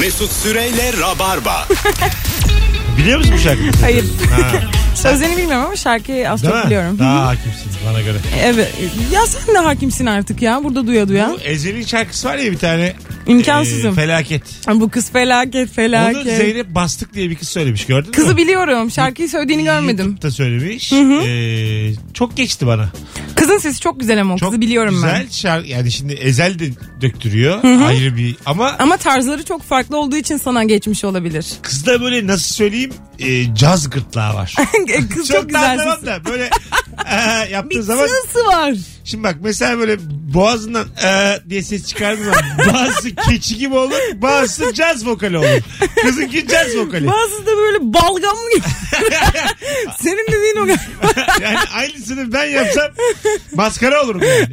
Mesut Süreyle Rabarba. Biliyor musun bu şarkıyı? Hayır. Ha, Sözlerini bilmiyorum ama şarkıyı az değil çok mi? biliyorum. Daha hakimsin bana göre. Evet. Ya sen de hakimsin artık ya. Burada duya duya. Bu Ezel'in şarkısı var ya bir tane. İmkansızım. e, felaket. Bu kız felaket Onu felaket. Zeynep Bastık diye bir kız söylemiş gördün mü? Kızı biliyorum. Şarkıyı söylediğini görmedim. YouTube'da söylemiş. Ee, çok geçti bana. Kızın sesi çok güzel ama o Çok kızı biliyorum güzel ben. şarkı. Yani şimdi Ezel de döktürüyor. Ayrı bir ama Ama tarzları çok farklı olduğu için sana geçmiş olabilir. kızda böyle nasıl söyleyeyim e, caz gırtlağı var. Kız çok, da güzel sesi. da böyle e, yaptığı Bir zaman sığısı var. Şimdi bak mesela böyle boğazından e, diye ses çıkardığı zaman bazısı keçi gibi olur bazısı caz vokali olur. Kızınki caz vokali. Bazısı da böyle balgam gibi. Senin dediğin o galiba. Yani aynısını ben yapsam maskara olurum yani.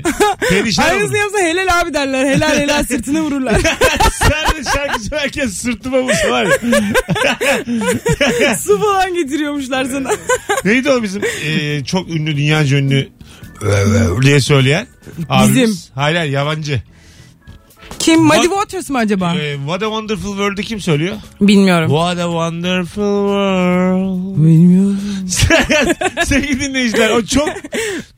Perişan Aynısını olurum. yapsa helal abi derler. Helal helal sırtına vururlar. Sen de şarkı söylerken sırtıma vursa var ya. Su falan getiriyormuşlar sana. Neydi o bizim e, çok ünlü dünyaca ünlü diye söyleyen? Abimiz. Hayır hayır yabancı. Kim? Muddy What- Waters mı acaba? E, What a Wonderful World'ü kim söylüyor? Bilmiyorum. What a Wonderful World. Bilmiyorum. Sevgili dinleyiciler o çok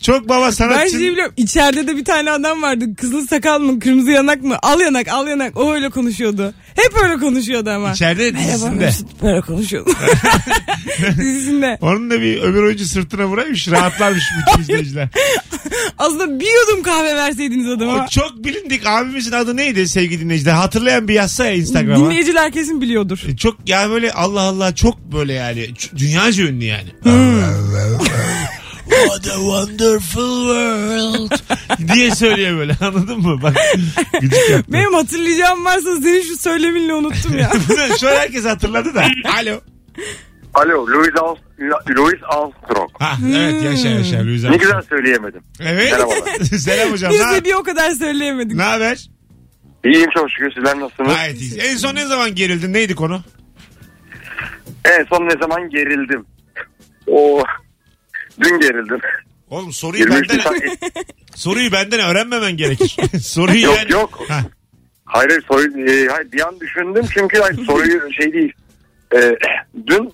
çok baba Ben sanatçı. şey biliyorum. İçeride de bir tane adam vardı. Kızıl sakal mı? Kırmızı yanak mı? Al yanak al yanak. O öyle konuşuyordu. Hep öyle konuşuyordu ama. İçeride Merhaba dizisinde. Mesut. Böyle konuşuyordu. Dizisinde. Onun da bir öbür oyuncu sırtına vuraymış rahatlarmış bütün izleyiciler. Aslında bir yudum kahve verseydiniz adama. O çok bilindik abimizin adı neydi sevgili dinleyiciler? Hatırlayan bir yazsa ya Instagram'a. Dinleyiciler kesin biliyordur. E, Çok yani böyle Allah Allah çok böyle yani dünyaca ünlü yani. What a wonderful world diye söylüyor böyle anladın mı? Bak gıcık yaptı. Benim hatırlayacağım varsa senin şu söyleminle unuttum ya. Bunu Şöyle herkes hatırladı da. Alo. Alo Louis, Al- Louis Armstrong. Ha, evet yaşa yaşa Louis Ne Armstrong. güzel söyleyemedim. Evet. Merhabalar. Selam hocam. Biz Ne, de bir o kadar söyleyemedik. ne haber? İyiyim çok şükür sizler nasılsınız? Gayet iyiyiz. En son ne zaman gerildin? Neydi konu? En son ne zaman gerildim? O dün gerildim. Oğlum soruyu 23 benden Nisan. soruyu benden öğrenmemen gerekir. soruyu Yok, yani. yok. Ha, hayır hayır, soru, e, hayır bir an düşündüm çünkü hayır, soruyu şey değil. E, dün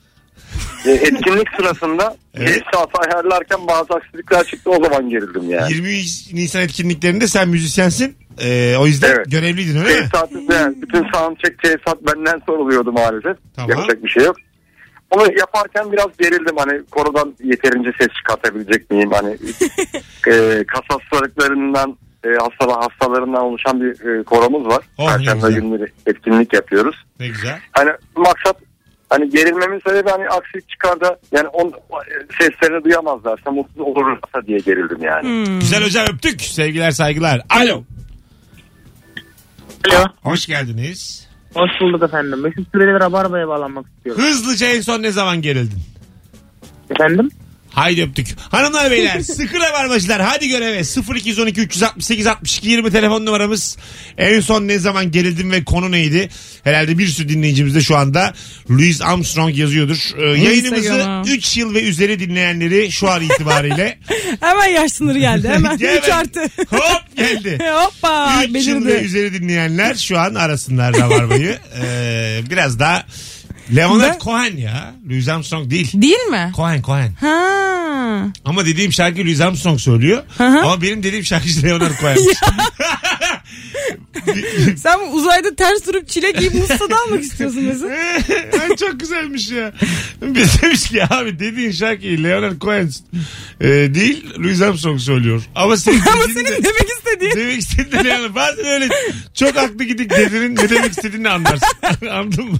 e, etkinlik sırasında Evet. saat ayarlarken bazı aksilikler çıktı o zaman gerildim yani. 20 Nisan etkinliklerinde sen müzisyensin. Ee, o yüzden Evet. görevliydin öyle mi? Yani bütün soundcheck tesisat benden soruluyordu maalesef. Tamam. Yapacak bir şey yok. Onu yaparken biraz gerildim hani konudan yeterince ses çıkartabilecek miyim? Hani e, kas hastalıklarından e, hasta, hastalarından oluşan bir e, koromuz var. Oh, Perşembe günleri etkinlik yapıyoruz. Ne güzel. Hani maksat hani gerilmemin sebebi hani aksilik çıkar da yani on, seslerini duyamazlarsa mutsuz olurlarsa diye gerildim yani. Hmm. Güzel hocam öptük. Sevgiler saygılar. Alo. Alo. Hoş geldiniz. Hoş bulduk efendim. Mesut Süreyle Rabarba'ya bağlanmak istiyorum. Hızlıca en son ne zaman gerildin? Efendim? Haydi öptük. Hanımlar beyler sıkı rabarbacılar hadi göreve 0212 368 62 20 telefon numaramız. En son ne zaman gerildin ve konu neydi? Herhalde bir sürü dinleyicimiz de şu anda Louis Armstrong yazıyordur. Ee, yayınımızı Instagram'a. 3 yıl ve üzeri dinleyenleri şu an itibariyle Hemen yaş sınırı geldi. Hemen 3 Hemen artı. hop geldi. Hoppa. 3 yıl ve Belirdi. üzeri dinleyenler şu an arasınlar Rabarba'yı. Ee, biraz daha Leonard Ben- Cohen ya. Louis Armstrong değil. Değil mi? Cohen Cohen. Ha. Ama dediğim şarkı Louis Armstrong söylüyor. Ama benim dediğim şarkıcı Leonard Cohen. Sen uzayda ters durup çilek yiyip mustada almak istiyorsun Mesut. Ay, Çok güzelmiş ya. Biz demiş ki abi dediğin şarkıyı Leonard Cohen e, değil Louis Armstrong söylüyor. Ama senin, Ama senin de- demek istediğin. Demek istediğin de Leonard. Bazen öyle çok haklı gidik dediğinin ne demek istediğini anlarsın. Anladın mı?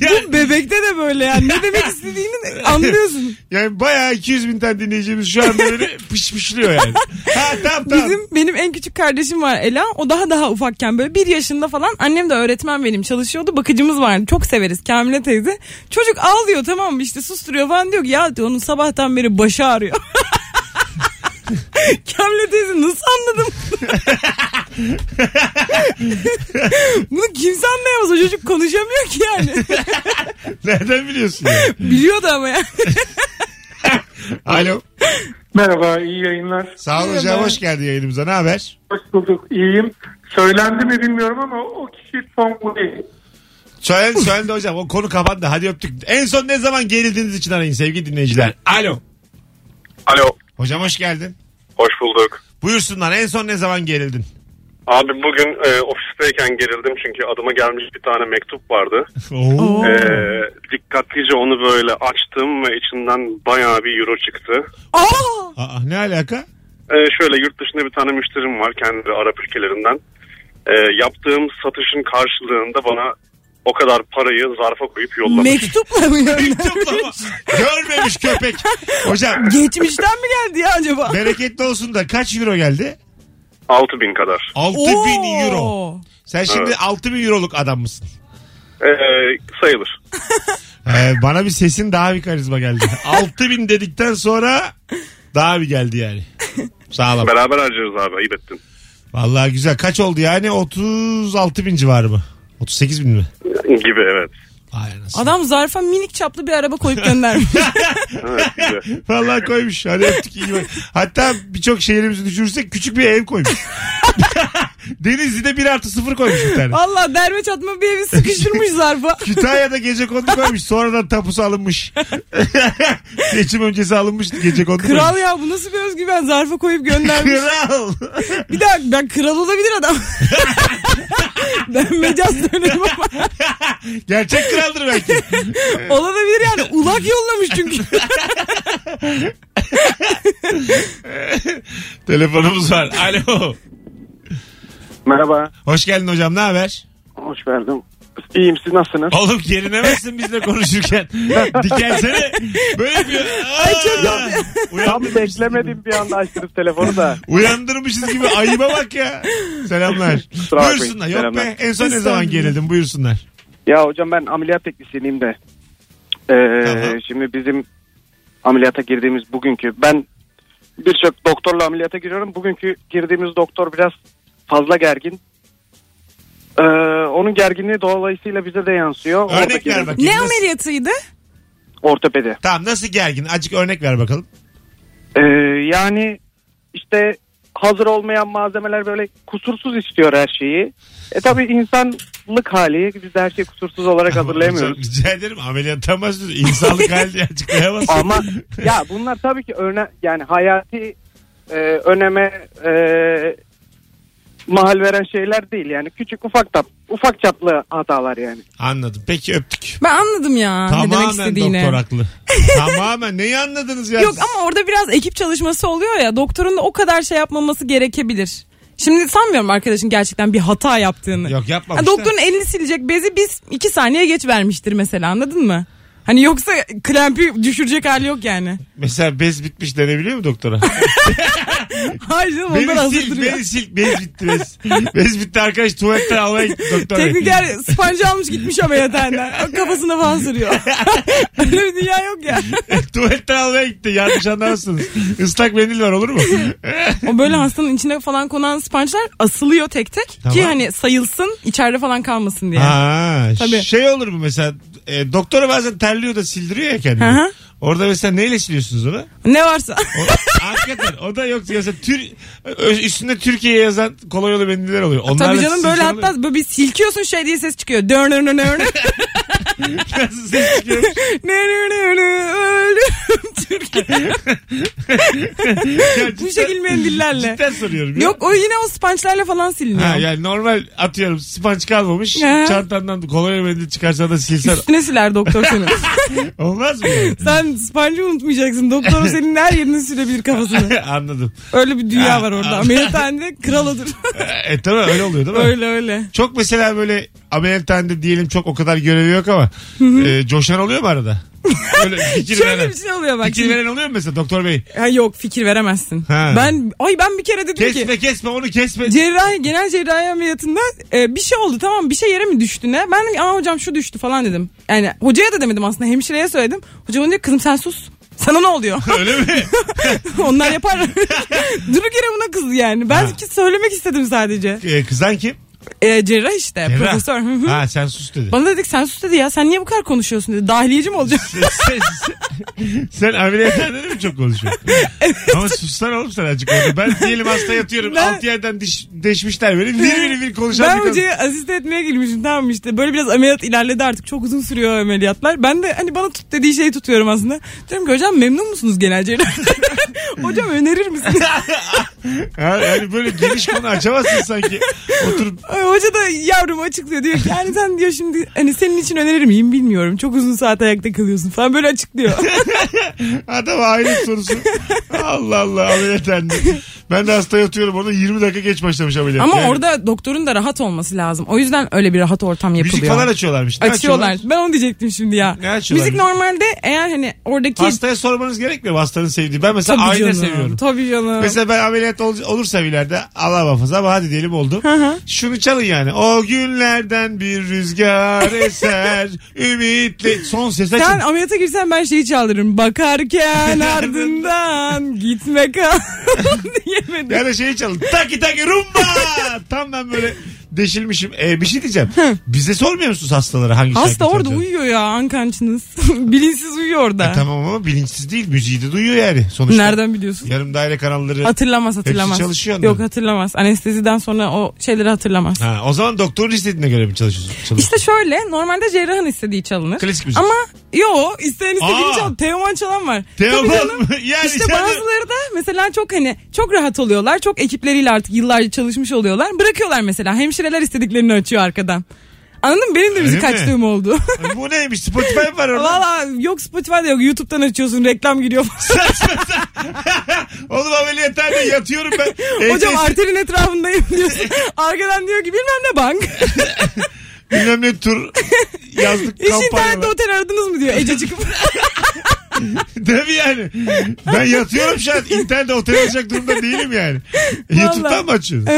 yani, Bu bebekte de böyle yani. Ne demek istediğini anlıyorsun. yani bayağı 200 bin tane dinleyicimiz şu anda böyle pışpışlıyor yani. Ha tamam tamam. Bizim benim en küçük kardeşim var Ela. O daha daha ufakken böyle bir yaşında falan. Annem de öğretmen benim çalışıyordu. Bakıcımız vardı. Çok severiz Kamile teyze. Çocuk ağlıyor tamam mı işte susturuyor falan diyor ki ya diyor, onun sabahtan beri başı ağrıyor. Kamile teyze nasıl anladım? Bunu kimse anlayamaz. O çocuk konuşamıyor ki yani. Nereden biliyorsun ya? Biliyordu ama ya. Alo. Merhaba, iyi yayınlar. Sağ ol hocam hoş geldin yayınımıza. Ne haber? Hoş bulduk, iyiyim. Söylendi mi bilmiyorum ama o kişi bu değil. Söylendi söylendi hocam. O konu kapandı. Hadi öptük. En son ne zaman gerildiğiniz için arayın sevgili dinleyiciler. Alo. Alo. Hocam hoş geldin. Hoş bulduk. Buyursunlar. En son ne zaman gerildin? Abi bugün e, ofisteyken gerildim çünkü adıma gelmiş bir tane mektup vardı. Oo. E, dikkatlice onu böyle açtım ve içinden bayağı bir euro çıktı. Aa! Aa, ne alaka? E, şöyle yurt dışında bir tane müşterim var kendi Arap ülkelerinden. E, yaptığım satışın karşılığında bana o kadar parayı zarfa koyup yollamış. Mektupla mı Mektupla mı? göndermiş? Görmemiş köpek. Hocam Geçmişten mi geldi ya acaba? bereketli olsun da kaç euro geldi? 6000 kadar. 6000 euro. Sen şimdi 6000 euroluk adam mısın? E, sayılır. Ee, bana bir sesin daha bir karizma geldi. 6000 dedikten sonra daha bir geldi yani. Sağ ol. Beraber harcarız abi ayıp ettin. Vallahi güzel. Kaç oldu yani? 36 bin civarı mı? 38 bin mi? Gibi evet. Ay anasını. Adam zarfa minik çaplı bir araba koyup göndermiş. Evet, güzel. Vallahi koymuş. Hadi öptük iyi bak. Hatta birçok şehrimizi düşürürsek küçük bir ev koymuş. Denizli'de 1 artı 0 koymuş bir tane. Valla derme çatma bir evi sıkıştırmış zarfa. Kütahya'da gece kondu koymuş. Sonradan tapusu alınmış. Seçim öncesi alınmış gece kondu Kral koymuş. ya bu nasıl bir özgüven zarfa koyup göndermiş. Kral. Bir daha ben kral olabilir adam. ben mecaz söyledim ama Gerçek kraldır belki. olabilir yani. Ulak yollamış çünkü. Telefonumuz var. Alo. Merhaba. Hoş geldin hocam ne haber? Hoş geldin. İyiyim siz nasılsınız? Oğlum gerinemezsin bizle konuşurken. Dikensene. Böyle bir... Aa! Tam beklemedim bir anda açtınız telefonu da. Uyandırmışız gibi ayıba bak ya. Selamlar. bakmayın. Buyursunlar. Yok Selamlar. be en son ne zaman gerildin buyursunlar. Ya hocam ben ameliyat teknisyeniyim de. Ee, Tamam. Şimdi bizim ameliyata girdiğimiz bugünkü ben birçok doktorla ameliyata giriyorum. Bugünkü girdiğimiz doktor biraz fazla gergin. Ee, onun gerginliği dolayısıyla bize de yansıyor. Örnek Oradaki ver bakayım. ne Nasıl- ameliyatıydı? Ortopedi. Tamam nasıl gergin? Azıcık örnek ver bakalım. Ee, yani işte hazır olmayan malzemeler böyle kusursuz istiyor her şeyi. E tabi insanlık hali biz de her şeyi kusursuz olarak hazırlayamıyoruz. Hocam, Rica ederim bahsediyoruz. İnsanlık halini açıklayamazsın. Ama ya bunlar tabii ki öne yani hayati e, öneme e, mahal veren şeyler değil yani küçük ufak tap ufak çaplı hatalar yani. Anladım. Peki öptük. Ben anladım ya ne demek Tamamen istediğini. doktor haklı. Tamamen. Neyi anladınız ya? Yok ama orada biraz ekip çalışması oluyor ya doktorun da o kadar şey yapmaması gerekebilir. Şimdi sanmıyorum arkadaşın gerçekten bir hata yaptığını. Yok yapmamış. doktorun elini silecek bezi biz iki saniye geç vermiştir mesela anladın mı? Hani yoksa klempi düşürecek hali yok yani. Mesela bez bitmiş denebiliyor mu doktora? Hayır canım onlar beni hazır sil, duruyor. beni sil. Bez bitti bez. bez bitti arkadaş tuvaletten almaya gitti doktor. bey. Tekniker spancı almış gitmiş ameliyathaneden. Kafasına falan sürüyor. Öyle bir dünya yok ya. Tuvaletten almaya gitti. Yanlış anlamazsınız. Islak mendil var olur mu? O böyle hastanın içine falan konan spançlar asılıyor tek tek. Ki Tamam. hani sayılsın içeride falan kalmasın diye. Ha, Tabii. şey olur mu mesela e, doktora bazen terliyor da sildiriyor ya kendini. Hı hı. Orada mesela neyle siliyorsunuz onu? Ne varsa. O, hakikaten o da yok. Mesela tür, üstünde Türkiye yazan kolay yolu mendiller oluyor. Onlarla Tabii canım böyle hatta böyle bir silkiyorsun şey diye ses çıkıyor. Dön dön dön dön. oluyor. Nasıl ses çıkıyor? Bu şekil mendillerle. Cidden soruyorum. ya. Yok o yine o spançlarla falan siliniyor. Ha, yani normal atıyorum sponge kalmamış. Ha. Çantandan kolonya mendil çıkarsan da silsen Üstüne siler doktor seni. olmaz mı? yani? Sen spancı unutmayacaksın. Doktor senin her yerini sürebilir kafasını. Anladım. Öyle bir dünya var orada. ha. Ameliyathanede kral odur. E tabii öyle oluyor değil mi? öyle öyle. Çok mesela böyle ameliyathanede diyelim çok o kadar görevi yok ama e, coşan oluyor mu arada? Fikir Şöyle veren. bir şey oluyor bak. Fikir şimdi. veren oluyor mu mesela doktor bey? Ha, yok fikir veremezsin. Ha. Ben ay ben bir kere dedim ki Kesme kesme onu kesme. cerrahi genel cerrahi ameliyatında e, bir şey oldu tamam bir şey yere mi düştü ne? Ben dedim ki, aa hocam şu düştü falan dedim. Yani hocaya da demedim aslında hemşireye söyledim. Hocam bana diyor kızım sen sus. Sana ne oluyor? Öyle mi? Onlar yapar. Durduk yere buna kızdı yani. Ben ki söylemek istedim sadece. E, kızan kim? E, cerrah işte Cerrah. profesör. Hı hı. Ha sen sus dedi. Bana dedik sen sus dedi ya sen niye bu kadar konuşuyorsun dedi. Dahiliyeci mi olacaksın? sen, sen, sen ameliyathanede mi çok konuşuyorsun? Ama sussana oğlum sen azıcık orada. Ben diyelim hasta yatıyorum. Ben- Alt yerden diş, deşmişler beni. Bir bir bir konuşan ben bir kadın. hocaya asist etmeye girmişim tamam mı işte. Böyle biraz ameliyat ilerledi artık. Çok uzun sürüyor ameliyatlar. Ben de hani bana tut dediği şeyi tutuyorum aslında. Diyorum ki hocam memnun musunuz genel cerrah? hocam önerir misin? Ha, yani böyle geniş konu açamazsın sanki. Oturup Hoca da yavrum açıklıyor diyor ki yani sen diyor şimdi hani senin için önerir miyim bilmiyorum. Çok uzun saat ayakta kalıyorsun falan böyle açıklıyor. adam aile sorusu. Allah Allah ameliyathane. Ben de hasta yatıyorum orada 20 dakika geç başlamış ameliyat. Ama Yani orada doktorun da rahat olması lazım. O yüzden öyle bir rahat ortam yapılıyor. Müzik falan açıyorlarmış. Ne Açıyorlar. Ben onu diyecektim şimdi ya. Ne açıyorlar? Müzik normalde eğer hani oradaki... Hastaya sormanız gerekmiyor mu hastanın sevdiği. Ben mesela Tabii ayna canım, seviyorum. Tabii canım. Mesela ben ameliyat ol- olursam ileride Allah muhafaza ama hadi diyelim oldum. hı. Şunu çalın yani. O günlerden bir rüzgar eser ümitle son ses açın. Sen ameliyata girsen ben şeyi çaldırırım. Bakarken ardından gitme kal diyemedim. Ya da şeyi çalın. Taki taki rumba. Tam ben böyle deşilmişim. Ee, bir şey diyeceğim. Bize sormuyor musunuz hastalara hangi şarkı Hasta orada çalacağını? uyuyor ya ankançınız. Bilinçsiz uyuyor orada. E, tamam ama bilinçsiz değil. Müziği de duyuyor yani. Sonuçta. Nereden biliyorsun? Yarım daire kanalları. Hatırlamaz hatırlamaz. çalışıyor onların. Yok hatırlamaz. Anesteziden sonra o şeyleri hatırlamaz. Ha, o zaman doktorun istediğine göre mi çalışıyorsun? çalışıyorsun? İşte şöyle normalde cerrahın istediği çalınır. Klasik müzik. Ama yo isteyen istediğini Aa. çal. Teoman çalan var. Teoman Tabii canım. Yani işte sen- bazıları da mesela çok hani çok rahat oluyorlar. Çok ekipleriyle artık yıllarca çalışmış oluyorlar. Bırakıyorlar mesela. Hemşireler istediklerini açıyor arkadan. Anladın mı? Benim de müzik Öyle mi? açtığım oldu. Bu neymiş? Spotify mi var orada. Valla yok Spotify'da yok. YouTube'dan açıyorsun. Reklam giriyor. Oğlum ameliyathanede yatıyorum ben. Hocam ETS arterin etrafındayım diyorsun. Arkadan diyor ki bilmem ne bank. bilmem ne tur yazdık Hiç internette kampanyalar. otel aradınız mı diyor Ece çıkıp. Tabii yani. Ben yatıyorum şu an. İnternette otel alacak durumda değilim yani. YouTube'dan mı açıyorsun?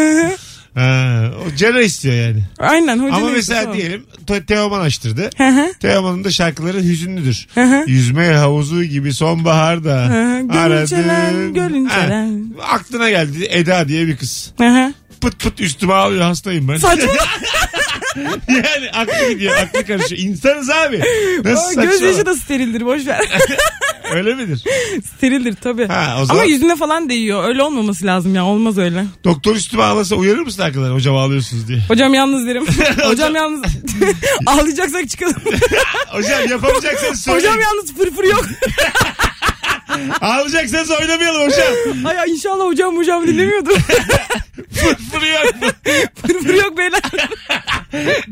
Ha, o cerrah istiyor yani. Aynen hoca Ama mesela diyelim Te- Teoman açtırdı. Hı hı. Teoman'ın da şarkıları hüzünlüdür. hı. Yüzme havuzu gibi sonbaharda hı. Gölüncelen, aradım. gölüncelen. Ha, aklına geldi Eda diye bir kız. Hı hı. Pıt pıt üstüme ağlıyor hastayım ben. Saçma. yani aklı gidiyor aklı karışıyor. İnsanız abi. Nasıl O saçma? Gözyaşı da sterildir boş ver. Öyle midir? sterildir tabii. Ha, o zaman- Ama yüzüne falan değiyor. Öyle olmaması lazım ya. Olmaz öyle. Doktor üstüme ağlasa uyarır mısın arkadan hocam ağlıyorsunuz diye. Hocam yalnız derim. Hocam yalnız. Ağlayacaksak çıkalım. Hocam yapamayacaksanız söyleyin. Hocam yalnız fırfır yok. Ağlayacaksanız oynamayalım hocam. Ay ay, inşallah hocam hocam dinlemiyordur. Fırfırı yok mu? fırfır yok beyler.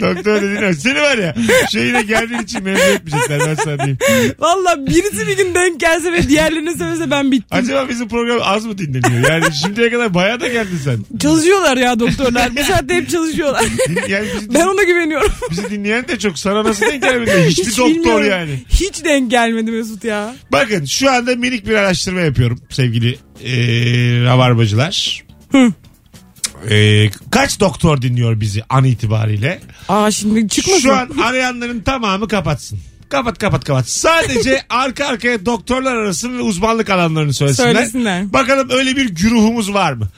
Doktor dediğin o. Seni var ya şeyine geldiğin için memnun etmeyecekler ben sana diyeyim. Valla birisi bir gün denk gelse ve diğerlerine söylese ben bittim. Acaba bizim program az mı dinleniyor? Yani şimdiye kadar bayağı da geldin sen. Çalışıyorlar ya doktorlar. Bu saatte hep çalışıyorlar. Yani bizi, ben ona güveniyorum. bizi dinleyen de çok. Sana nasıl denk gelmedi? Hiçbir Hiç doktor bilmiyorum. yani. Hiç denk gelmedi Mesut ya. Bakın şu anda minik bir araştırma yapıyorum sevgili eee rabarbacılar. Hı. Eee, kaç doktor dinliyor bizi an itibariyle? Aa şimdi çıkmasın. Şu an arayanların tamamı kapatsın. Kapat kapat kapat. Sadece arka arkaya doktorlar arasın ve uzmanlık alanlarını söylesinler. Söylesinler. Bakalım öyle bir güruhumuz var mı?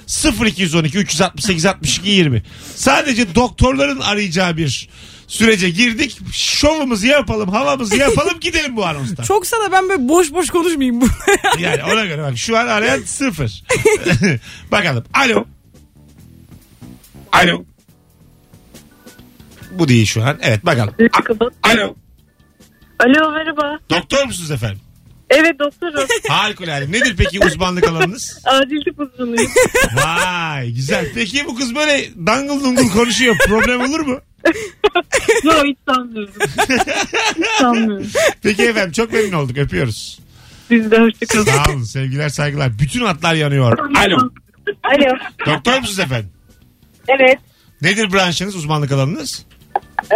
0212 368 62 20. Sadece doktorların arayacağı bir sürece girdik. Şovumuzu yapalım, havamızı yapalım gidelim bu anonstan. Çoksa da ben böyle boş boş konuşmayayım. Yani ona göre bak şu an arayan sıfır. Bakalım. Alo. Alo. Bu değil şu an. Evet bakalım. A- Alo. Alo merhaba. Doktor musunuz efendim? Evet doktorum. Harikulade. Nedir peki uzmanlık alanınız? Acil tıp uzmanıyım. Vay güzel. Peki bu kız böyle dangıl dungul konuşuyor. Problem olur mu? Yok hiç sanmıyorum. hiç sanmıyorum. Peki efendim çok memnun olduk. Öpüyoruz. Siz de hoşçakalın. Sağ olun sevgiler saygılar. Bütün hatlar yanıyor. Alo. Alo. Doktor musunuz efendim? Evet. Nedir branşınız uzmanlık alanınız? Ee,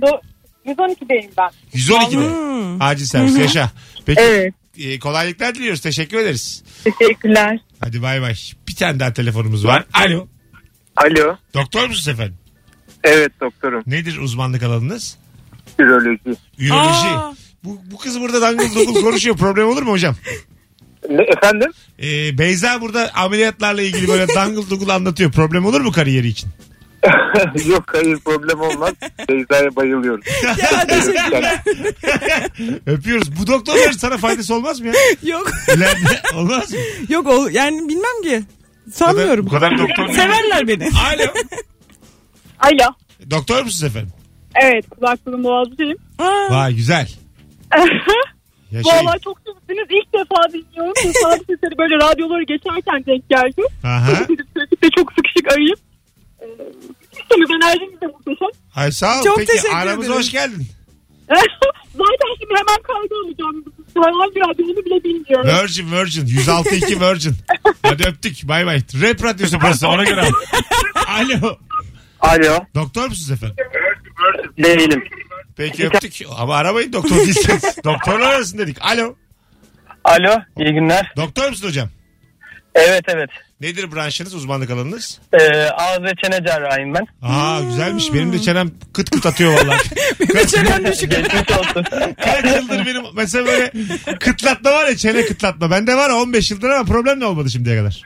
do- 112'deyim ben. 112'de. Hmm. Acil servis yaşa. Peki Evet. e, kolaylıklar diliyoruz. Teşekkür ederiz. Teşekkürler. Hadi bay bay. Bir tane daha telefonumuz var. Alo. Alo. Doktor musunuz efendim? Evet doktorum. Nedir uzmanlık alanınız? Üroloji. Üroloji. Aa. Bu, bu kız burada dangıl dungul konuşuyor. Problem olur mu hocam? Ne, efendim? Ee, Beyza burada ameliyatlarla ilgili böyle dangıl dungul anlatıyor. Problem olur mu kariyeri için? Yok hayır problem olmaz. Beyza'ya bayılıyorum. Ya teşekkürler. Öpüyoruz. Bu doktorların sana faydası olmaz mı ya? Yok. İleride olmaz mı? Yok o yani bilmem ki. Bu Sanmıyorum. kadar doktor. Severler beni. Alo. Alo. Doktor musunuz efendim? Evet kulaklığım boğazcıyım. Aa, Vay güzel. Yaşayın. Vallahi çok sevdiniz. İlk defa dinliyorum. Tesadüf eseri böyle radyoları geçerken denk geldi. Aha. Trafikte çok sıkışık arayıp. Ee, İstemiz enerjiniz de muhteşem. Ay sağ ol. Çok Peki teşekkür aramıza ederim. hoş geldin. Zaten şimdi hemen kaydı alacağım. Hangi radyonu bile bilmiyorum. Virgin Virgin. 106.2 Virgin. Hadi öptük. Bay bay. Rap radyosu burası ona göre. al. Alo. Alo. Doktor musunuz efendim? Değilim. Peki öptük. Ama aramayın doktor değilseniz. Doktorlar arasın dedik. Alo. Alo. iyi günler. Doktor musun hocam? Evet evet. Nedir branşınız, uzmanlık alanınız? Ee, ağız ve çene cerrahiyim ben. Aa güzelmiş. Benim de çenem kıt kıt atıyor vallahi. benim çenem düşük. Geçmiş olsun. Kaç yıldır benim mesela böyle kıtlatma var ya çene kıtlatma. Bende var 15 yıldır ama problem de olmadı şimdiye kadar.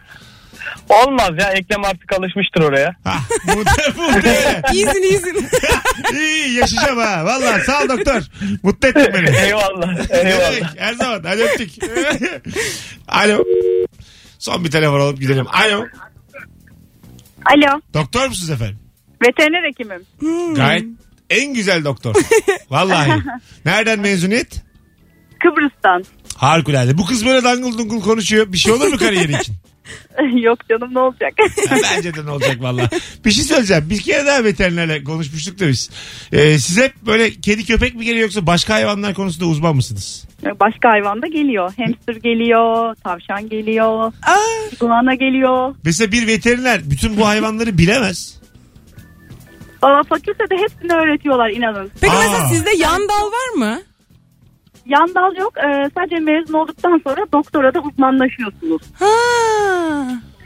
Olmaz ya eklem artık alışmıştır oraya. Ha, mutlu, mutlu. İyisin iyisin. İyi iyi, yaşayacağım ha. Valla sağ ol doktor. Mutlu ettin beni. Eyvallah. Ne demek? Eyvallah. Her zaman. Hadi öptük. Alo. Son bir telefon alıp gidelim. Alo. Alo. Doktor musunuz efendim? Veteriner hekimim. Gayet en güzel doktor. Vallahi. Nereden mezuniyet? Kıbrıs'tan. Harikulade. Bu kız böyle dangıl dungul konuşuyor. Bir şey olur mu kariyeri için? Yok canım ne olacak? Ha, Bence de ne olacak valla. Bir şey söyleyeceğim. Bir kere daha veterinerle konuşmuştuk da biz. Ee, siz hep böyle kedi köpek mi geliyor yoksa başka hayvanlar konusunda uzman mısınız? Başka hayvan da geliyor. Hamster geliyor, tavşan geliyor, Aa, iguana geliyor. Mesela bir veteriner bütün bu hayvanları bilemez. Aa, fakültede hepsini öğretiyorlar inanın. peki Aa. mesela sizde yan dal var mı? Yan dal yok. Ee, sadece mezun olduktan sonra doktorada uzmanlaşıyorsunuz. Ha.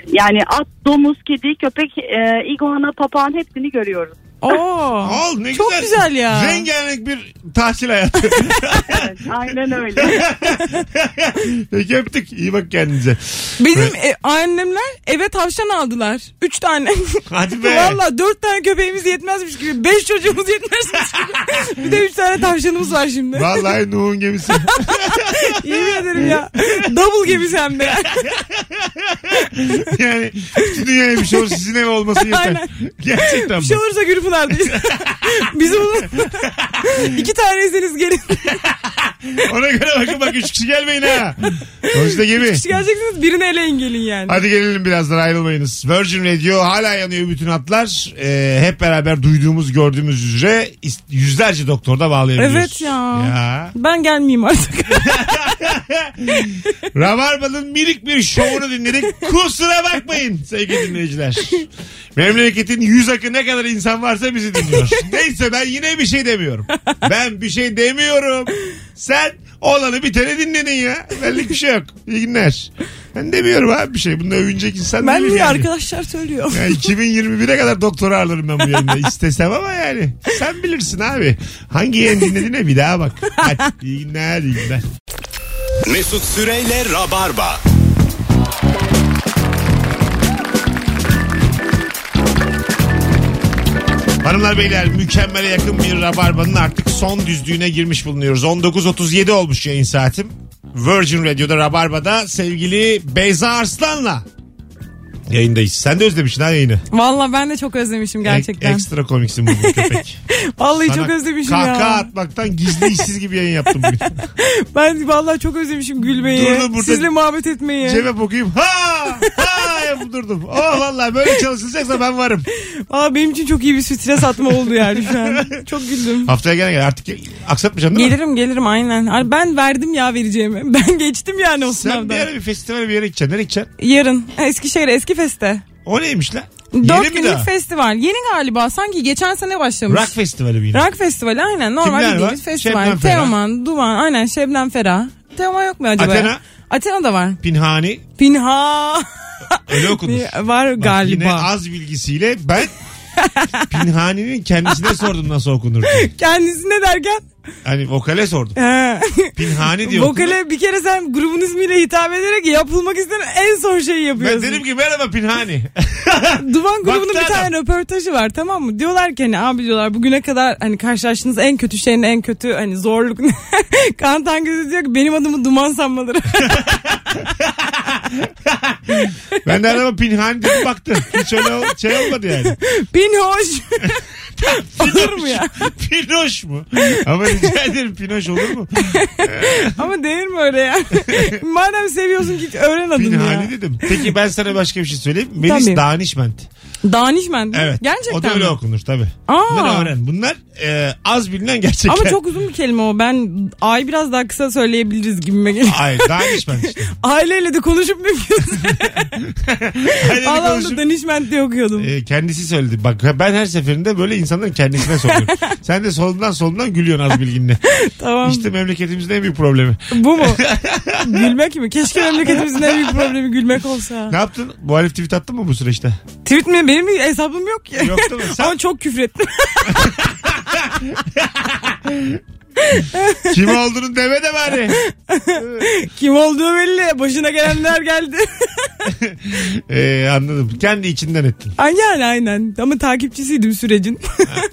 Yani at, domuz, kedi, köpek, e, iguana, papağan hepsini görüyoruz. Oo. Ol ne Çok güzel. güzel ya. Rengarenk bir tahsil hayatı. Evet, aynen öyle. Peki öptük. İyi bak kendinize. Benim Evet. e, annemler eve tavşan aldılar. Üç tane. Hadi be. Valla dört tane köpeğimiz yetmezmiş gibi. Beş çocuğumuz yetmezmiş gibi. Bir de üç tane tavşanımız var şimdi. Vallahi Nuh'un gemisi. Yemin ederim ya. Double gemisi hem de. yani bütün dünyaya bir şey olur sizin ev olması yeter. Aynen. Gerçekten Bir şey bu. olursa Gülpınar'dayız. Bizim iki tanesiniz gelin. Ona göre bakın bak üç kişi gelmeyin ha. Sonuçta gemi. Kişi geleceksiniz birini eleyin gelin yani. Hadi gelelim birazdan ayrılmayınız. Virgin Radio hala yanıyor bütün hatlar. Ee, hep beraber duyduğumuz gördüğümüz üzere is- yüzlerce doktorda bağlayabiliyoruz. Evet ya. Ya. Ben gelmeyeyim artık. Rabarba'nın minik bir şovunu dinledik. Kusura bakmayın sevgili dinleyiciler. Memleketin yüz akı ne kadar insan varsa bizi dinliyor. Neyse ben yine bir şey demiyorum. Ben bir şey demiyorum. Sen olanı biteni dinledin ya. Belli bir şey yok. İyi günler. Ben demiyorum abi bir şey. Bunda övünecek insan ben değilim yani. arkadaşlar söylüyor. Yani 2021'e kadar doktora ağırlarım ben bu yayında. İstesem ama yani. Sen bilirsin abi. Hangi yayın dinlediğine bir daha bak. Hadi iyi günler iyi günler. Mesut Süreyle Rabarba. Hanımlar beyler mükemmele yakın bir rabarbanın artık son düzlüğüne girmiş bulunuyoruz. 19.37 olmuş yayın saatim. Virgin Radio'da Rabarba'da sevgili Beyza Arslan'la yayındayız. Sen de özlemişsin ha yayını. Valla ben de çok özlemişim gerçekten. Ek- ekstra komiksin bugün köpek. Vallahi Sana çok özlemişim kahkaha ya. atmaktan gizli işsiz gibi yayın yaptım bugün. Ben vallahi çok özlemişim gülmeyi. Durdum burada- Sizle muhabbet etmeyi. Cebe okuyayım. Ha! Ha! yapıp durdum. Oh vallahi böyle çalışılacaksa ben varım. Valla benim için çok iyi bir stres atma oldu yani şu an. Çok güldüm. Haftaya gene gel. Artık aksatmayacaksın değil mi? Gelirim gelirim aynen. Ay, Ben verdim ya vereceğimi. Ben geçtim yani o Sen bir sınavdan. ara bir festivale bir yere gideceksin. Nereye gideceksin? Yarın Eskişehir Eski Feste. O neymiş lan? Yeni Dört mi günlük daha? festival. Yeni galiba. Sanki geçen sene başlamış. Rock festivali mi yine? Rock festivali aynen. Normal Kimler bildiğimiz var? festival. Şebnem Ferah. Teoman, Duman, aynen Şebnem Ferah. Teoman yok mu acaba? Athena? Athena da var. Pinhani Pinha. öyle okunur. var Bak galiba. Yine az bilgisiyle ben Pinhani'nin kendisine sordum nasıl okunur diye. Kendisine derken. Hani vokale sordum. He. Pinhani diye okunur. Vokale bir kere sen grubun ismiyle hitap ederek yapılmak istenen en son şeyi Ben yapıyorsun. dedim ki merhaba Pinhani. Duman grubunun Baktı bir tane röportajı var tamam mı? Diyorlar ki hani abi diyorlar bugüne kadar hani karşılaştığınız en kötü şeyin en kötü hani zorluk ne? Kaan Tangöze diyor ki benim adımı duman sanmaları. Ben de araba pinhani dedim baktı. Hiç öyle şey olmadı yani. Bin hoş. Olur mu ya? Pinoş mu? Ama rica ederim pinoş olur mu? Ama değil mi öyle ya? Madem seviyorsun git öğren adını ya. Pinhani dedim. Peki ben sana başka bir şey söyleyeyim. Melis Tabii. Danişment. Danişmen değil mi? Evet. Gerçekten O da öyle mi? okunur tabii. Aa. Bunları öğren. Bunlar e, az bilinen gerçekler. Ama çok uzun bir kelime o. Ben ay biraz daha kısa söyleyebiliriz gibime geliyor. Hayır Danişment işte. Aileyle de konuşup mümkün. Hayır, Allah'ım konuşup- da danişment diye okuyordum. E, kendisi söyledi. Bak ben her seferinde böyle insanların kendisine soruyorum. Sen de solundan solundan gülüyorsun az bilginle. tamam. İşte memleketimizin en büyük problemi. Bu mu? Gülmek mi? Keşke memleketimizin en büyük problemi gülmek olsa. Ne yaptın? Muhalif tweet attın mı bu süreçte? Tweet mi? Benim bir hesabım yok ya. Yok değil mi? Sen Ama çok küfrettim. kim olduğunu deme de bari. Kim olduğu belli. Başına gelenler geldi. E, anladım. Kendi içinden ettin. Ay yani aynen. Ama takipçisiydim sürecin.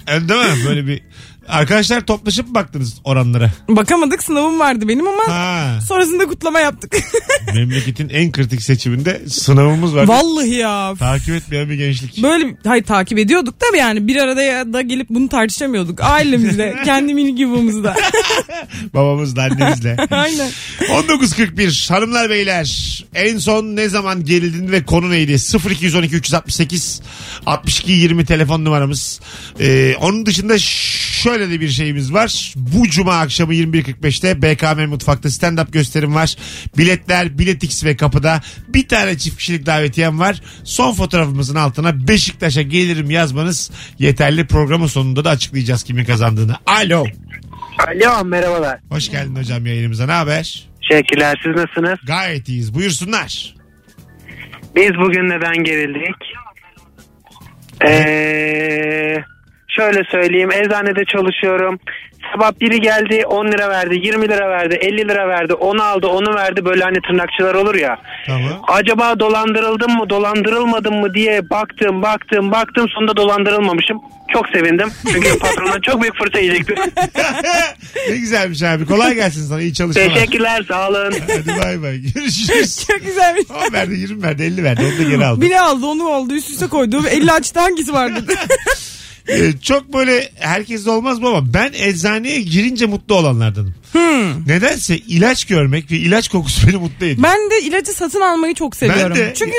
E, değil mi? Böyle bir... Arkadaşlar toplaşıp mı baktınız oranlara? Bakamadık sınavım vardı benim ama Ha. sonrasında kutlama yaptık. Memleketin en kritik seçiminde sınavımız var. Vallahi ya. Takip etmeyen bir gençlik. Böyle hayır takip ediyorduk tabii yani bir arada ya da gelip bunu tartışamıyorduk. Ailemizle, kendi minik yuvamızda. Babamızla annemizle. Aynen. 19.41 hanımlar beyler en son ne zaman gerildin ve konu neydi 0212 368 62 20 telefon numaramız Ee, onun dışında şöyle de bir şeyimiz var bu cuma akşamı 21.45'te BKM Mutfak'ta stand up gösterim var biletler biletix ve kapıda bir tane çift kişilik davetiyem var son fotoğrafımızın altına Beşiktaş'a gelirim yazmanız yeterli programın sonunda da açıklayacağız kimin kazandığını alo Alo merhabalar. hoş geldin hocam yayınımıza ne haber Teşekkürler siz nasılsınız? Gayet iyiyiz. Buyursunlar. Biz bugün neden gerildik? Ee, şöyle söyleyeyim eczanede çalışıyorum. Sabah biri geldi 10 lira verdi 20 lira verdi 50 lira verdi onu aldı onu verdi böyle hani tırnakçılar olur ya. Tamam. Acaba dolandırıldım mı dolandırılmadım mı diye baktım baktım baktım sonunda dolandırılmamışım. Çok sevindim. Çünkü patrondan çok büyük fırça yiyecektim. ne güzelmiş abi. Kolay gelsin sana. İyi çalışmalar. Teşekkürler sağ olun. Hadi bay bay. Görüşürüz. Çok güzelmiş. O verdi 20 verdi 50 verdi. Onu da geri aldı. Biri aldı onu oldu üst üste koydu. 50 açtı hangisi var Ee, çok böyle herkes de olmaz mı ama ben eczaneye girince mutlu olanlardanım. Nedense ilaç görmek ve ilaç kokusu beni mutlu ediyor. Ben de ilacı satın almayı çok seviyorum. Ben de. Çünkü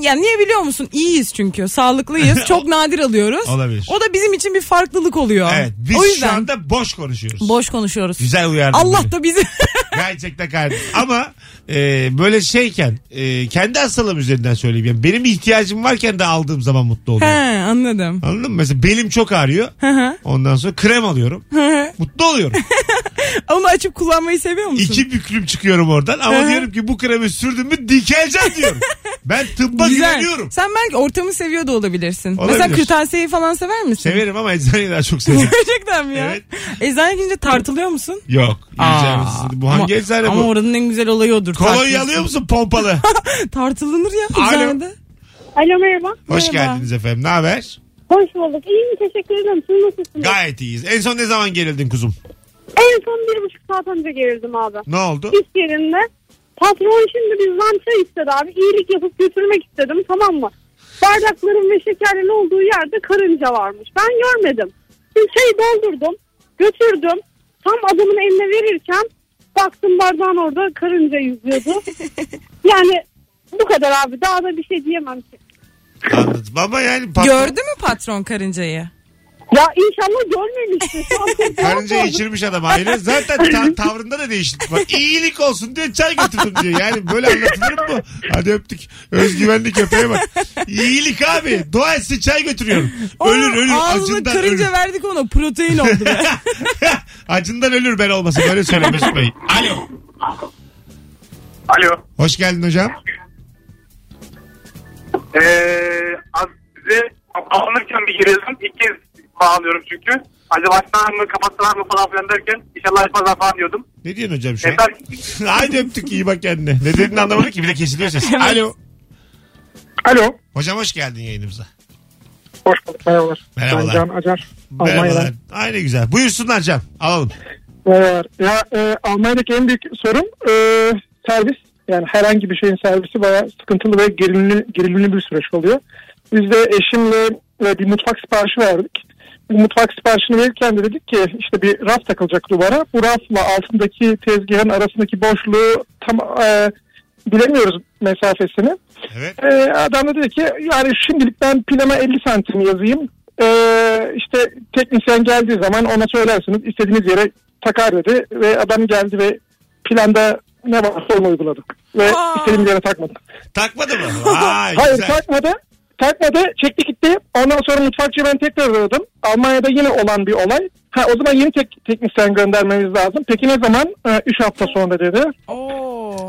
ya niye biliyor musun? İyiyiz çünkü. Sağlıklıyız. Çok nadir alıyoruz. Olabilir. O da bizim için bir farklılık oluyor. Evet biz o yüzden şu anda boş konuşuyoruz. boş konuşuyoruz. Güzel uyardın Allah beni. da bizi Gerçekten kardeşim. Ama e, böyle şeyken e, kendi hastalığım üzerinden söyleyeyim. Yani benim ihtiyacım varken de aldığım zaman mutlu He oluyorum. anladım. Anladın mı? Mesela belim çok ağrıyor. Hı hı. Ondan sonra krem alıyorum. mutlu oluyorum. Onu açıp kullanmayı seviyor musun? İki büklüm çıkıyorum oradan ama diyorum ki bu kremi sürdüm mü dikeleceğim diyorum. Ben tıbba Güzel. güveniyorum. Sen belki ortamı seviyor da olabilirsin. Olabilir. Mesela kırtasiyeyi falan sever misin? Severim ama eczaneyi daha çok severim. Gerçekten mi ya? Evet. Eczaneye gidince tartılıyor musun? Yok. yiyeceğim Aa, sizi. Bu hangi ama, eczane Ama bu? oranın en güzel olayı odur. Kolonya alıyor musun pompalı? Tartılınır ya Alo. eczanede. Alo merhaba. Hoş Merhaba. geldiniz efendim. Ne haber? Hoş bulduk. İyiyim teşekkür ederim. Siz nasılsınız? Gayet iyiyiz. En son ne zaman gerildin kuzum? En son bir buçuk saat önce gerildim abi. Ne oldu? İş yerinde. Patron şimdi bizden çay istedi abi. İyilik yapıp götürmek istedim tamam mı? Bardakların ve şekerlerin olduğu yerde karınca varmış. Ben görmedim. Şimdi çayı doldurdum. Götürdüm. Tam adamın eline verirken baktım bardağın orada karınca yüzüyordu. yani bu kadar abi. Daha da bir şey diyemem ki. Anladım. Ama yani patron- Gördü mü patron karıncayı? Ya inşallah görmemiştir. Karınca içirmiş adam aile. Zaten ta- tavrında da değişiklik var. İyilik olsun diye çay götürdüm diyor. Yani böyle anlatılır mı? Hadi öptük. Özgüvenli köpeğe bak. İyilik abi. Dua etse çay götürüyorum. Ölür ölür. Ağzına Acından karınca ölür. verdik ona protein oldu be. Acından ölür ben olmasın. Böyle söyle Mesut Bey. Alo. Alo. Hoş geldin hocam. Ee, az size alınırken bir girelim. İlk kez bağlıyorum çünkü. Acaba açtılar mı kapattılar mı falan filan derken inşallah açmazlar falan diyordum. Ne diyorsun hocam şu an? Yeter. Haydi öptük iyi bak kendine. Ne dediğini anlamadık ki bir de kesiliyor ses. Alo. Alo. Hocam hoş geldin yayınımıza. Hoş bulduk. Merhabalar. Merhabalar. Ben Can Acar. Merhabalar. Almanya'dan. Aynı güzel. Buyursunlar Can. Alalım. Merhabalar. Ya e, Almanya'daki en büyük sorun e, servis. Yani herhangi bir şeyin servisi bayağı sıkıntılı ve gerilimli, gerilimli bir süreç oluyor. Biz de eşimle e, bir mutfak siparişi verdik. Bu mutfak siparişini verirken de dedik ki işte bir raf takılacak duvara. Bu rafla altındaki tezgahın arasındaki boşluğu tam e, bilemiyoruz mesafesini. Evet. Ee, adam da dedi ki yani şimdilik ben plana 50 santim yazayım. Ee, işte teknisyen geldiği zaman ona söylersiniz istediğiniz yere takar dedi. Ve adam geldi ve planda ne varsa onu uyguladık. Ve Aa. istediğimiz yere takmadık. Takmadı mı? Vay, Hayır güzel. takmadı. Takmadı çekti gitti. Ondan sonra mutfakçıya ben tekrar aradım. Almanya'da yine olan bir olay. Ha, o zaman yeni tek, teknisyen göndermemiz lazım. Peki ne zaman? 3 hafta sonra dedi. Oo.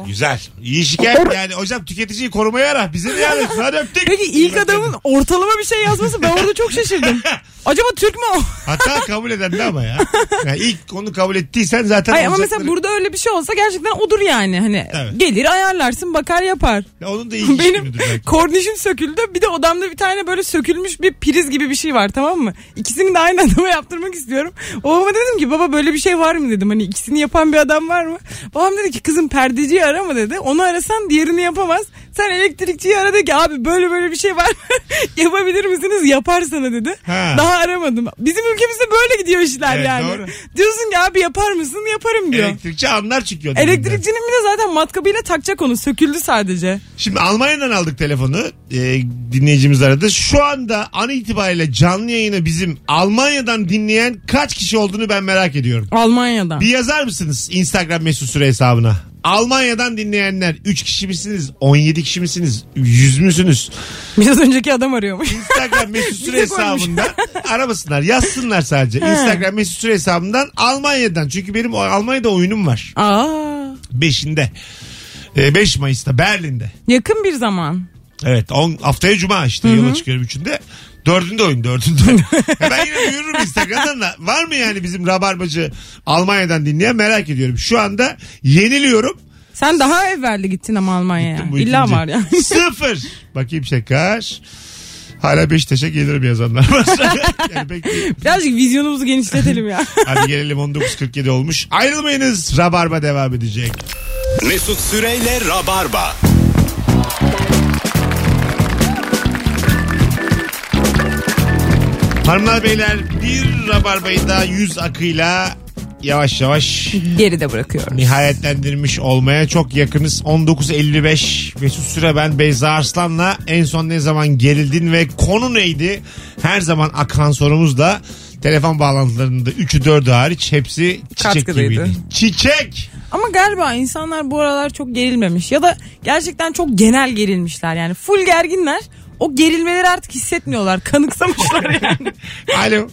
Güzel. İyi şikayet yani. Hocam tüketiciyi korumaya ara. Bize ne arıyorsun? Hadi öptük. Peki ilk adamın ortalama bir şey yazması ben orada çok şaşırdım. Acaba Türk mü o? Hata kabul eden de ama ya. Yani ilk onu kabul ettiysen zaten Hayır ama olacakları- mesela burada öyle bir şey olsa gerçekten odur yani. Hani Evet. gelir ayarlarsın bakar yapar. Ya onun da ilk Benim belki. kornişim söküldü. Bir de odamda bir tane böyle sökülmüş bir priz gibi bir şey var tamam mı? İkisini de aynı adama yaptırmak istiyorum. Babama dedim ki baba böyle bir şey var mı dedim. Hani ikisini yapan bir adam var mı? Babam dedi ki kızım perdeciyi arama dedi. Onu arasan diğerini yapamaz. Sen elektrikçiyi ara de ki abi böyle böyle bir şey var. Yapabilir misiniz? Yapar sana dedi. Ha. Daha aramadım. Bizim ülkemizde böyle gidiyor işler Evet, yani. doğru. Diyorsun ki abi yapar mısın? Yaparım diyor. Elektrikçi anlar çünkü. Elektrikçinin bir de zaten matkabıyla takacak onu. Söküldü sadece. Şimdi Almanya'dan aldık telefonu. Ee, dinleyicimiz aradı. Şu anda an itibariyle canlı yayını bizim Almanya'dan dinleyen kaç kişi olduğunu ben merak ediyorum. Almanya'dan. Bir yazar mısınız Instagram mesut süre hesabına? Almanya'dan dinleyenler 3 kişi misiniz? 17 kişi misiniz? 100 müsünüz? Biraz önceki adam arıyormuş. Instagram mesut süre hesabından aramasınlar yazsınlar sadece. Instagram mesut süre hesabından Almanya'dan. Çünkü benim Almanya'da oyunum var. Aa, 5'inde. 5 Mayıs'ta Berlin'de. yakın bir zaman. Evet on, haftaya cuma işte yola çıkıyorum üçünde. Dördünde oyun dördünde oyun. Ben yine duyururum Instagram'dan da. Var mı yani bizim Rabarbacı Almanya'dan dinleyen merak ediyorum. Şu anda yeniliyorum. Sen daha evveldi gittin ama Almanya'ya. Bu İlla ikinci. var ya. Sıfır. Bakayım şeker. Hala Beşiktaş'a gelirim yazanlar var. yani pek Birazcık vizyonumuzu genişletelim ya. Hadi gelelim 19.47 olmuş. Ayrılmayınız. Rabarba devam edecek. Mesut Süreyle Rabarba. Hanımlar beyler bir Rabarba'yı da yüz akıyla yavaş yavaş Geride bırakıyoruz. nihayetlendirmiş olmaya çok yakınız. 19.55 Mesut Süre ben Beyza Arslan'la en son ne zaman gerildin ve konu neydi? Her zaman akan sorumuz da telefon bağlantılarında 3'ü 4'ü hariç hepsi çiçek Katkılıydı. gibiydi. Çiçek! Ama galiba insanlar bu aralar çok gerilmemiş. Ya da gerçekten çok genel gerilmişler. Yani full gerginler. O gerilmeleri artık hissetmiyorlar. Kanıksamışlar yani. Alo.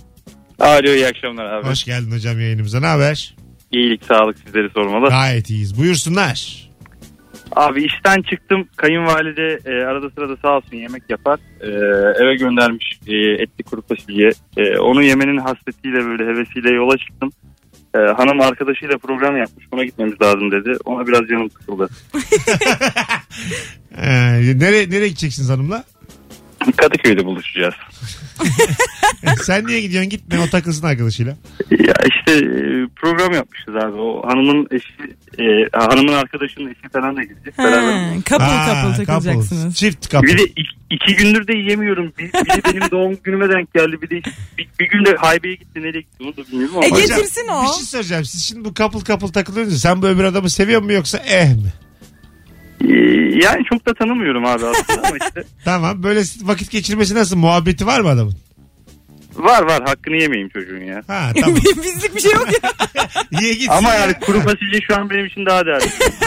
Alo iyi akşamlar abi. Hoş geldin hocam yayınımıza. Ne haber? İyilik sağlık sizleri sormalı. Gayet iyiyiz. Buyursunlar. Abi işten çıktım. Kayınvalide e, arada sırada sağ olsun yemek yapar. E, eve göndermiş e, etli kuru fasulye. E, onu yemenin hasretiyle böyle hevesiyle yola çıktım. E, hanım arkadaşıyla program yapmış. Ona gitmemiz lazım dedi. Ona biraz canım sıkıldı. Ee, nereye, nereye gideceksiniz hanımla? Kadıköy'de buluşacağız. Sen niye gidiyorsun? Gitme o takılsın arkadaşıyla. Ya işte e, program yapmışız abi. O hanımın eşi, e, hanımın arkadaşının eşi falan da gidecek. Beraber. Ha, couple takılacaksınız. Çift couple. Bir de iki, iki gündür de yiyemiyorum. Bir, biri benim doğum günüme denk geldi. Bir de bir, bir gün de haybeye gitti. Nereye gitti onu da bilmiyorum ama. E, getirsin o. Bir şey soracağım. Siz şimdi bu couple couple takılıyorsunuz. Sen bu öbür adamı seviyor mu yoksa eh mi? Ee, yani çok da tanımıyorum abi aslında ama işte. Tamam. Böyle vakit geçirmesi nasıl? Muhabbeti var mı adamın? Var var hakkını yemeyeyim çocuğun ya. Ha tamam. Bizlik bir şey yok ya. Niye gitsin? Ama ya? yani kuru fasulye şu an benim için daha değerli.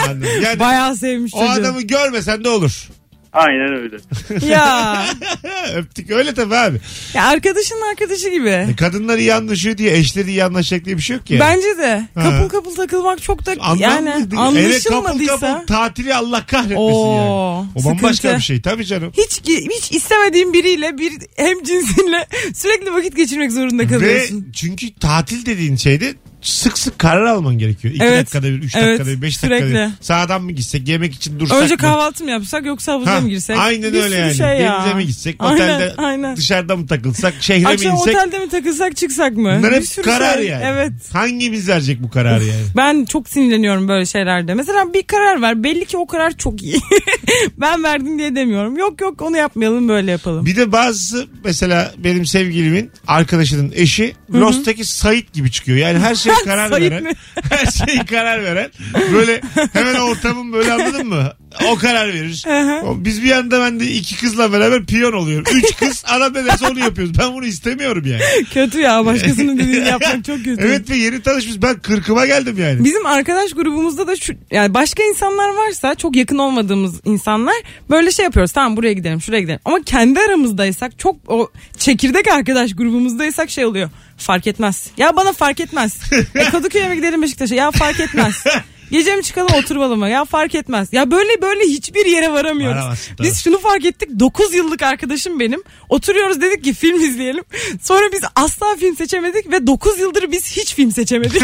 Anladım. Yani Bayağı sevmiş o çocuğu. adamı görmesen de olur. Aynen öyle. Ya. Öptük öyle tabii abi. ya arkadaşının arkadaşı gibi. E, Kadınlar iyi anlaşıyor diye eşleri iyi anlaşacak diye bir şey yok ki. Bence de. Ha. Couple couple takılmak çok da Anlam yani anlaşılmadıysa. couple tatili Allah kahretmesin Oo, yani. O bambaşka sıkıntı. bir şey tabii canım. hiç hiç istemediğin biriyle bir hem cinsinle sürekli vakit geçirmek zorunda Ve kalıyorsun. çünkü tatil dediğin şeyde sık sık karar alman gerekiyor. 2 Evet. dakikada bir, 3 Evet, dakikada bir, 5 dakikada sürekli. bir. Sağdan mı gitsek, yemek için dursak Önce mı? kahvaltı mı yapsak yoksa havuza Ha, mı girsek? Aynen Bir öyle sürü yani. Şey ya. Denize mi gitsek, otelde aynen. dışarıda mı takılsak, şehre Akşam mi insek? otelde mi takılsak çıksak mı? Bunlar Bir hep sürü karar şey. yani. Evet. Hangimiz verecek bu kararı yani? Ben çok sinirleniyorum böyle şeylerde. Mesela bir karar ver. Belli ki o karar çok iyi. ben verdim diye demiyorum. Yok yok onu yapmayalım böyle yapalım. Bir de bazısı mesela benim sevgilimin arkadaşının eşi Lost'taki Sait gibi çıkıyor. Yani her şeye karar Sait veren. mi? her şeye karar veren. Böyle hemen ortamın böyle anladın mı? O karar verir. O- Biz bir yanda ben de iki kızla beraber piyon oluyorum. Üç kız ana dedesi onu yapıyoruz. Ben bunu istemiyorum yani. Kötü ya başkasının dediğini yapmak çok kötü. Evet ve yeni tanışmış. Ben kırkıma geldim yani. Bizim arkadaş grubumuzda da şu yani başka insanlar varsa çok yakın olmadığımız insanlar böyle şey yapıyoruz. Tamam buraya gidelim, şuraya gidelim. Ama kendi aramızdaysak çok o çekirdek arkadaş grubumuzdaysak şey oluyor. Fark etmez. Ya bana fark etmez. E, Kadıköy'e mi gidelim Beşiktaş'a? Ya fark etmez. Gece mi çıkalım oturalım mı? Ya fark etmez. Ya böyle böyle hiçbir yere varamıyoruz. Tabii. Biz şunu fark ettik. 9 yıllık arkadaşım benim. Oturuyoruz dedik ki film izleyelim. Sonra biz asla film seçemedik ve 9 yıldır biz hiç film seçemedik.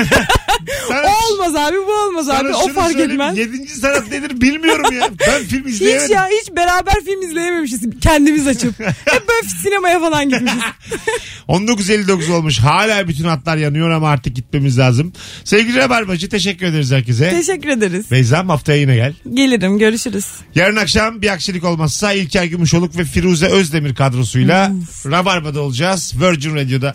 Sana- o olmaz abi bu olmaz abi. O fark etmez. Yedinci sanat nedir bilmiyorum ya. Ben film izleyemedim. Hiç ya hiç beraber film izleyememişiz kendimiz açıp. Hep böyle sinemaya falan gitmişiz. 19.59 olmuş. Hala bütün hatlar yanıyor ama artık gitmemiz lazım. Sevgili Rabarbacı teşekkür ederiz herkese. Teşekkür ederiz. Beyza'm haftaya yine gel. Gelirim görüşürüz. Yarın akşam bir aksilik olmazsa İlker Gümüşoluk ve Firuze Özdemir kadrosuyla Rabarba'da olacağız. Virgin Radio'da.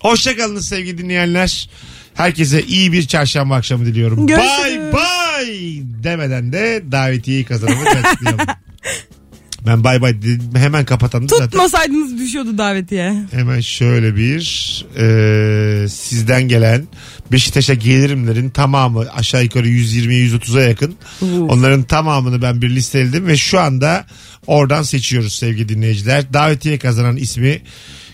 Hoşçakalınız sevgili dinleyenler. Herkese iyi bir çarşamba akşamı diliyorum. Görüşürüz. Bye bye demeden de davetiyeyi kazananı açıklayalım. ben bay bay dedim hemen kapatalım zaten. Tutmasaydınız düşüyordu davetiye. Hemen şöyle bir e, sizden gelen Beşiktaş'a gelirimlerin tamamı aşağı yukarı 120'ye 130'a yakın. Onların tamamını ben bir listeledim ve şu anda oradan seçiyoruz sevgili dinleyiciler. Davetiye kazanan ismi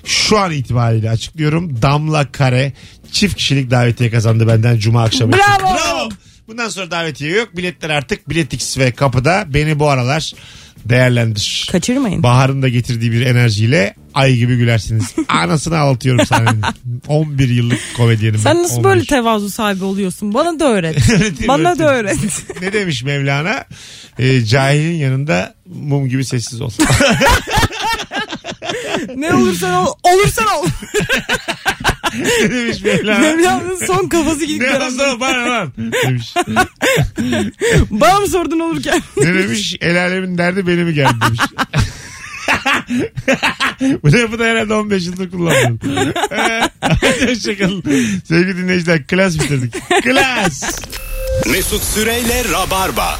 şu an itibariyle açıklıyorum. Damla Kare çift kişilik davetiye kazandı benden cuma akşamı. için. Bravo. Bundan sonra davetiye yok. Biletler artık Biletix ve kapıda. Beni bu aralar değerlendir. Kaçırmayın. Bahar'ın da getirdiği bir enerjiyle ay gibi gülersiniz. Anasını ağlatıyorum sahnenin. 11 yıllık komedyenim. Sen ben, nasıl 11. böyle tevazu sahibi oluyorsun? Bana da öğret. Bana da öğret. Ne demiş Mevlana? Ee, cahilin yanında mum gibi sessiz ol. ne olursan ol. Olursan ol. Ne demiş Mevlana? Mevlana'nın son kafası gidik. ne olsa bana lan demiş. Bana mı sordun olurken? Ne demiş? El alemin derdi beni mi geldi demiş. bu lafı da herhalde 15 yıldır kullandım. Hadi Hoşçakalın. Sevgili dinleyiciler klas bitirdik. Klas. Mesut Süreyle Rabarba.